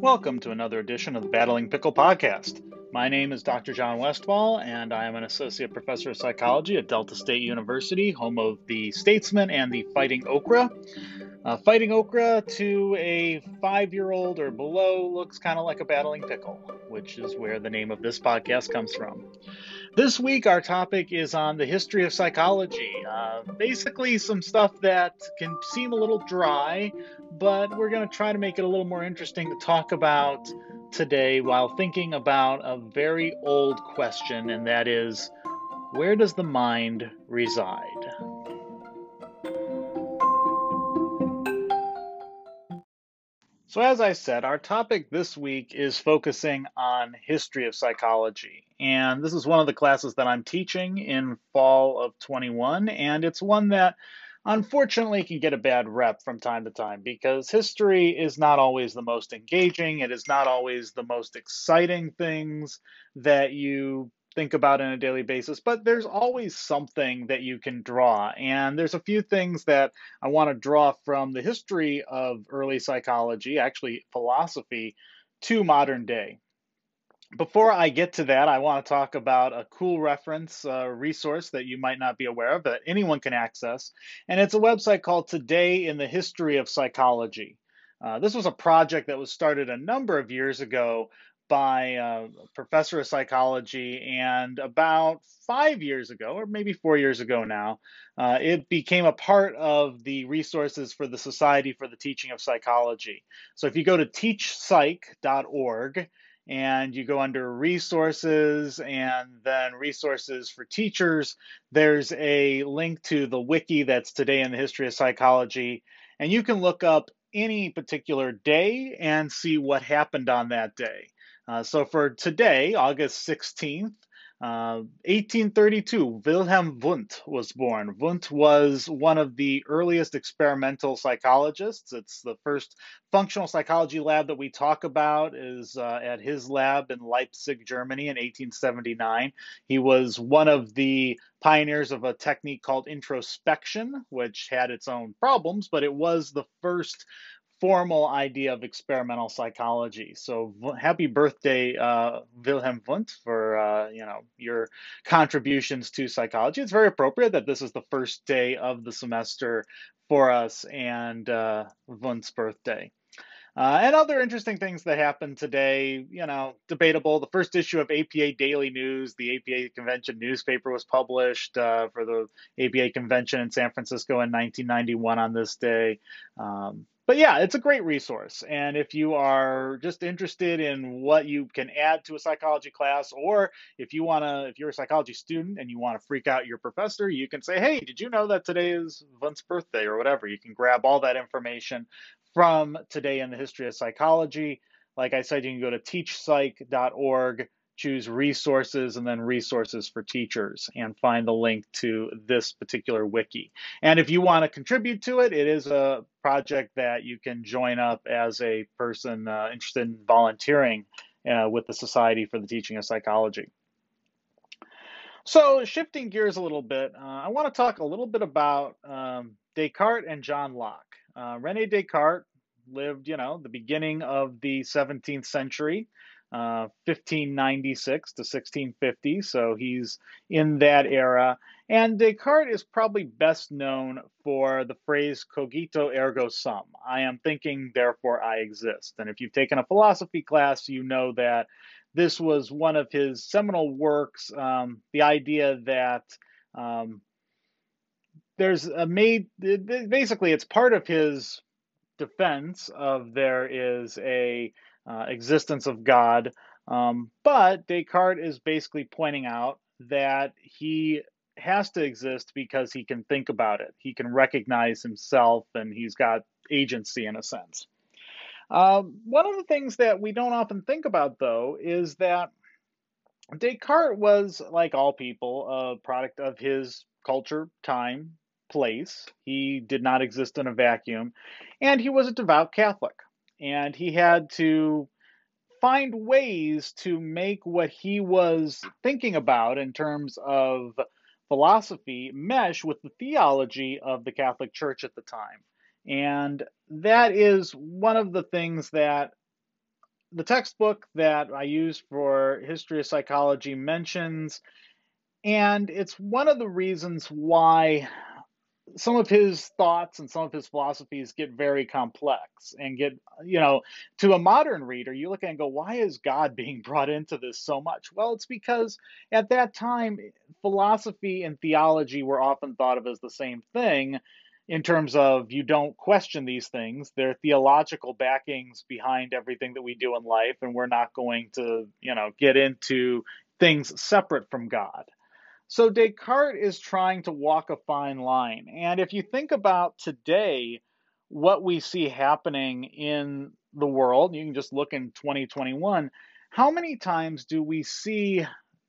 Welcome to another edition of the Battling Pickle podcast. My name is Dr. John Westfall, and I am an associate professor of psychology at Delta State University, home of the Statesman and the Fighting Okra. Uh, fighting okra to a five year old or below looks kind of like a battling pickle, which is where the name of this podcast comes from. This week, our topic is on the history of psychology. Uh, basically, some stuff that can seem a little dry, but we're going to try to make it a little more interesting to talk about today while thinking about a very old question, and that is where does the mind reside? So, as I said, our topic this week is focusing on history of psychology. And this is one of the classes that I'm teaching in fall of 21. And it's one that unfortunately can get a bad rep from time to time because history is not always the most engaging. It is not always the most exciting things that you think about on a daily basis, but there's always something that you can draw. And there's a few things that I want to draw from the history of early psychology, actually philosophy, to modern day. Before I get to that, I want to talk about a cool reference uh, resource that you might not be aware of that anyone can access. And it's a website called Today in the History of Psychology. Uh, this was a project that was started a number of years ago by a professor of psychology, and about five years ago, or maybe four years ago now, uh, it became a part of the resources for the Society for the Teaching of Psychology. So if you go to teachpsych.org and you go under resources and then resources for teachers, there's a link to the wiki that's today in the history of psychology, and you can look up any particular day and see what happened on that day. Uh, so for today, August 16th, uh, 1832, Wilhelm Wundt was born. Wundt was one of the earliest experimental psychologists. It's the first functional psychology lab that we talk about is uh, at his lab in Leipzig, Germany in 1879. He was one of the pioneers of a technique called introspection, which had its own problems, but it was the first formal idea of experimental psychology. So happy birthday, uh, Wilhelm Wundt, for uh, you know your contributions to psychology. It's very appropriate that this is the first day of the semester for us and uh, Wundt's birthday. Uh, and other interesting things that happened today, you know, debatable. The first issue of APA Daily News, the APA convention newspaper, was published uh, for the APA convention in San Francisco in 1991 on this day. Um, but yeah, it's a great resource. And if you are just interested in what you can add to a psychology class, or if you want to, if you're a psychology student and you want to freak out your professor, you can say, hey, did you know that today is Wundt's birthday or whatever? You can grab all that information from Today in the History of Psychology. Like I said, you can go to teachpsych.org choose resources and then resources for teachers and find the link to this particular wiki. And if you want to contribute to it, it is a project that you can join up as a person uh, interested in volunteering uh, with the Society for the Teaching of Psychology. So, shifting gears a little bit, uh, I want to talk a little bit about um, Descartes and John Locke. Uh, Rene Descartes lived, you know, the beginning of the 17th century. 1596 uh, to 1650. So he's in that era. And Descartes is probably best known for the phrase cogito ergo sum. I am thinking, therefore I exist. And if you've taken a philosophy class, you know that this was one of his seminal works. Um, the idea that um, there's a made basically it's part of his defense of there is a uh, existence of God. Um, but Descartes is basically pointing out that he has to exist because he can think about it. He can recognize himself and he's got agency in a sense. Um, one of the things that we don't often think about, though, is that Descartes was, like all people, a product of his culture, time, place. He did not exist in a vacuum, and he was a devout Catholic and he had to find ways to make what he was thinking about in terms of philosophy mesh with the theology of the Catholic Church at the time. And that is one of the things that the textbook that I use for history of psychology mentions, and it's one of the reasons why some of his thoughts and some of his philosophies get very complex and get, you know, to a modern reader, you look and go, why is God being brought into this so much? Well, it's because at that time, philosophy and theology were often thought of as the same thing in terms of you don't question these things. There are theological backings behind everything that we do in life, and we're not going to, you know, get into things separate from God. So Descartes is trying to walk a fine line. And if you think about today, what we see happening in the world, you can just look in 2021, how many times do we see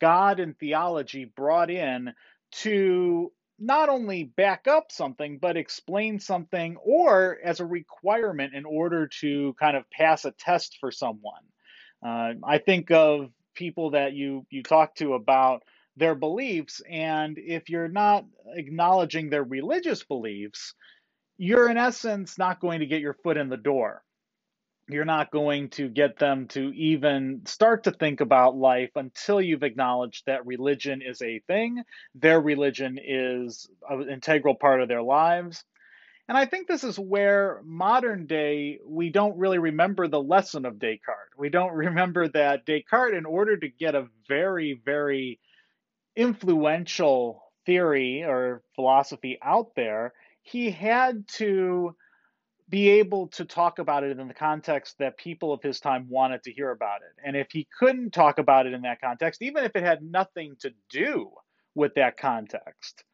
God and theology brought in to not only back up something, but explain something or as a requirement in order to kind of pass a test for someone? Uh, I think of people that you you talk to about their beliefs. And if you're not acknowledging their religious beliefs, you're in essence not going to get your foot in the door. You're not going to get them to even start to think about life until you've acknowledged that religion is a thing, their religion is an integral part of their lives. And I think this is where modern day we don't really remember the lesson of Descartes. We don't remember that Descartes, in order to get a very, very influential theory or philosophy out there, he had to be able to talk about it in the context that people of his time wanted to hear about it. And if he couldn't talk about it in that context, even if it had nothing to do with that context,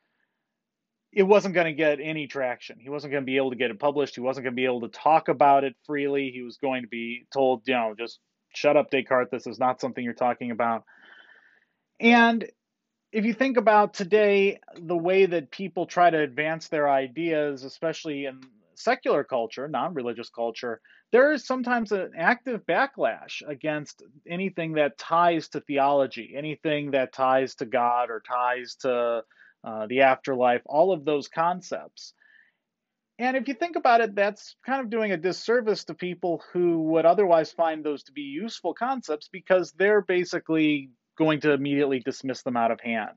it wasn't going to get any traction. He wasn't going to be able to get it published. He wasn't going to be able to talk about it freely. He was going to be told, you know, just shut up, Descartes. This is not something you're talking about. And if you think about today, the way that people try to advance their ideas, especially in secular culture, non religious culture, there is sometimes an active backlash against anything that ties to theology, anything that ties to God or ties to uh, the afterlife, all of those concepts. And if you think about it, that's kind of doing a disservice to people who would otherwise find those to be useful concepts because they're basically going to immediately dismiss them out of hand.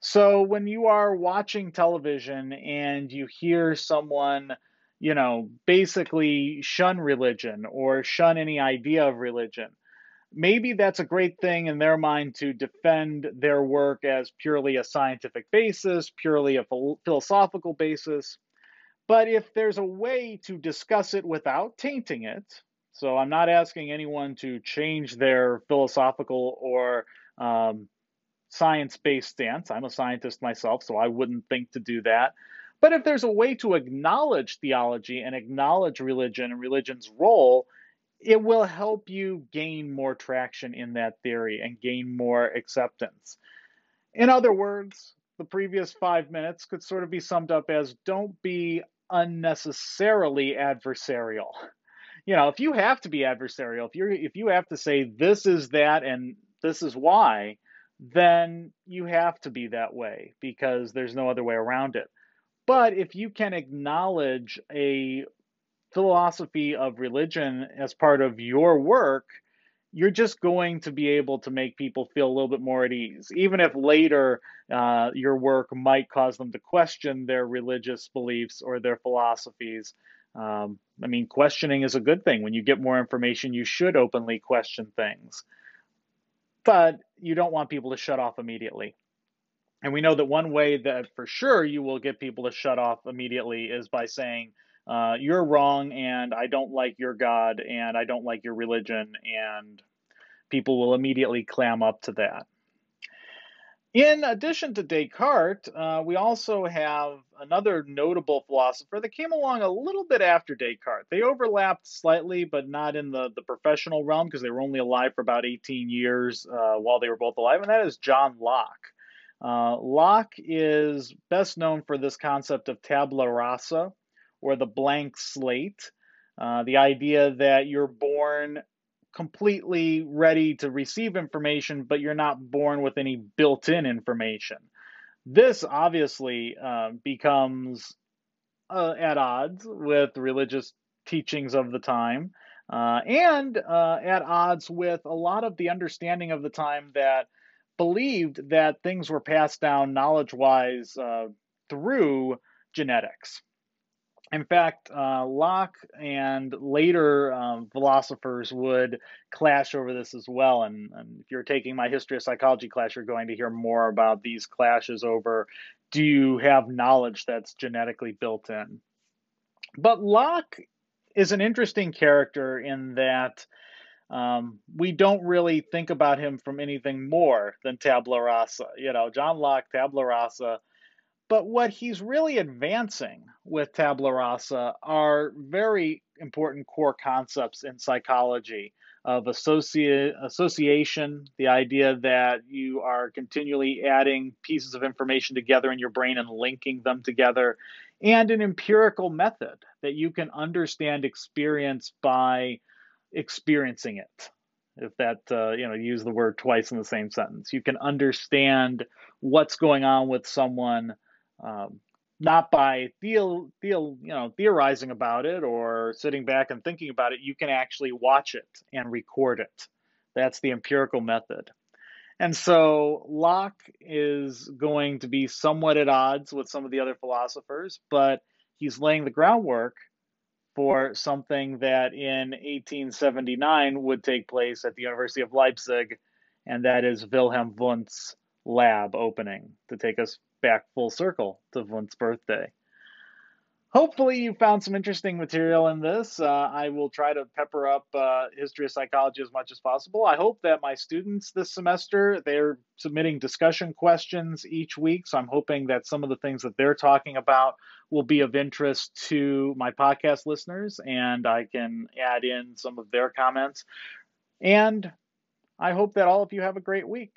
So when you are watching television and you hear someone, you know, basically shun religion or shun any idea of religion, maybe that's a great thing in their mind to defend their work as purely a scientific basis, purely a philosophical basis. But if there's a way to discuss it without tainting it, so I'm not asking anyone to change their philosophical or um, science based stance. I'm a scientist myself, so I wouldn't think to do that. But if there's a way to acknowledge theology and acknowledge religion and religion's role, it will help you gain more traction in that theory and gain more acceptance. In other words, the previous five minutes could sort of be summed up as don't be unnecessarily adversarial you know, if you have to be adversarial, if you're if you have to say this is that and this is why, then you have to be that way because there's no other way around it. But if you can acknowledge a philosophy of religion as part of your work, you're just going to be able to make people feel a little bit more at ease, even if later uh, your work might cause them to question their religious beliefs or their philosophies. Um, I mean, questioning is a good thing. When you get more information, you should openly question things. But you don't want people to shut off immediately. And we know that one way that for sure you will get people to shut off immediately is by saying, uh, You're wrong, and I don't like your God, and I don't like your religion. And people will immediately clam up to that. In addition to Descartes, uh, we also have another notable philosopher that came along a little bit after Descartes. They overlapped slightly, but not in the, the professional realm because they were only alive for about 18 years uh, while they were both alive, and that is John Locke. Uh, Locke is best known for this concept of tabula rasa, or the blank slate. Uh, the idea that you're born completely ready to receive information, but you're not born with any built in information. This obviously uh, becomes uh, at odds with religious teachings of the time. uh, and uh, at odds with a lot of the understanding of the time that believed that things were passed down knowledge wise uh, through genetics. In fact, uh, Locke and later um, philosophers would clash over this as well. And, and, if you're taking my history of psychology class, you're going to hear more about these clashes over do you have knowledge that's genetically built in? But Locke is an interesting character in that um, we don't really think about him from anything more than tabula rasa. You know, John Locke, tabula rasa. But what he's really advancing with tabula rasa are very important core concepts in psychology of associ- association, the idea that you are continually adding pieces of information together in your brain and linking them together, and an empirical method that you can understand experience by experiencing it if that uh, you know use the word twice in the same sentence. You can understand what's going on with someone um, not by you know theorizing about it or sitting back and thinking about it you can actually watch it and record it. That's the empirical method. And so Locke is going to be somewhat at odds with some of the other philosophers, but he's laying the groundwork for something that in 1879 would take place at the University of Leipzig, and that is Wilhelm Wundt's lab opening to take us back full circle to Wundt's birthday hopefully you found some interesting material in this. Uh, I will try to pepper up uh, history of psychology as much as possible. I hope that my students this semester they're submitting discussion questions each week, so I'm hoping that some of the things that they're talking about will be of interest to my podcast listeners, and I can add in some of their comments. And I hope that all of you have a great week.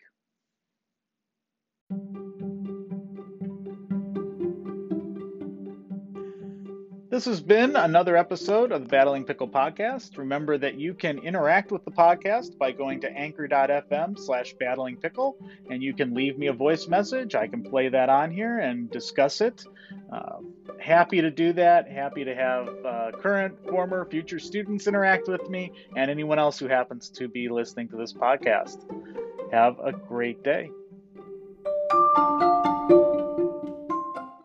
This has been another episode of the Battling Pickle podcast. Remember that you can interact with the podcast by going to anchor.fm slash battlingpickle, and you can leave me a voice message. I can play that on here and discuss it. Uh, happy to do that. Happy to have uh, current, former, future students interact with me, and anyone else who happens to be listening to this podcast. Have a great day.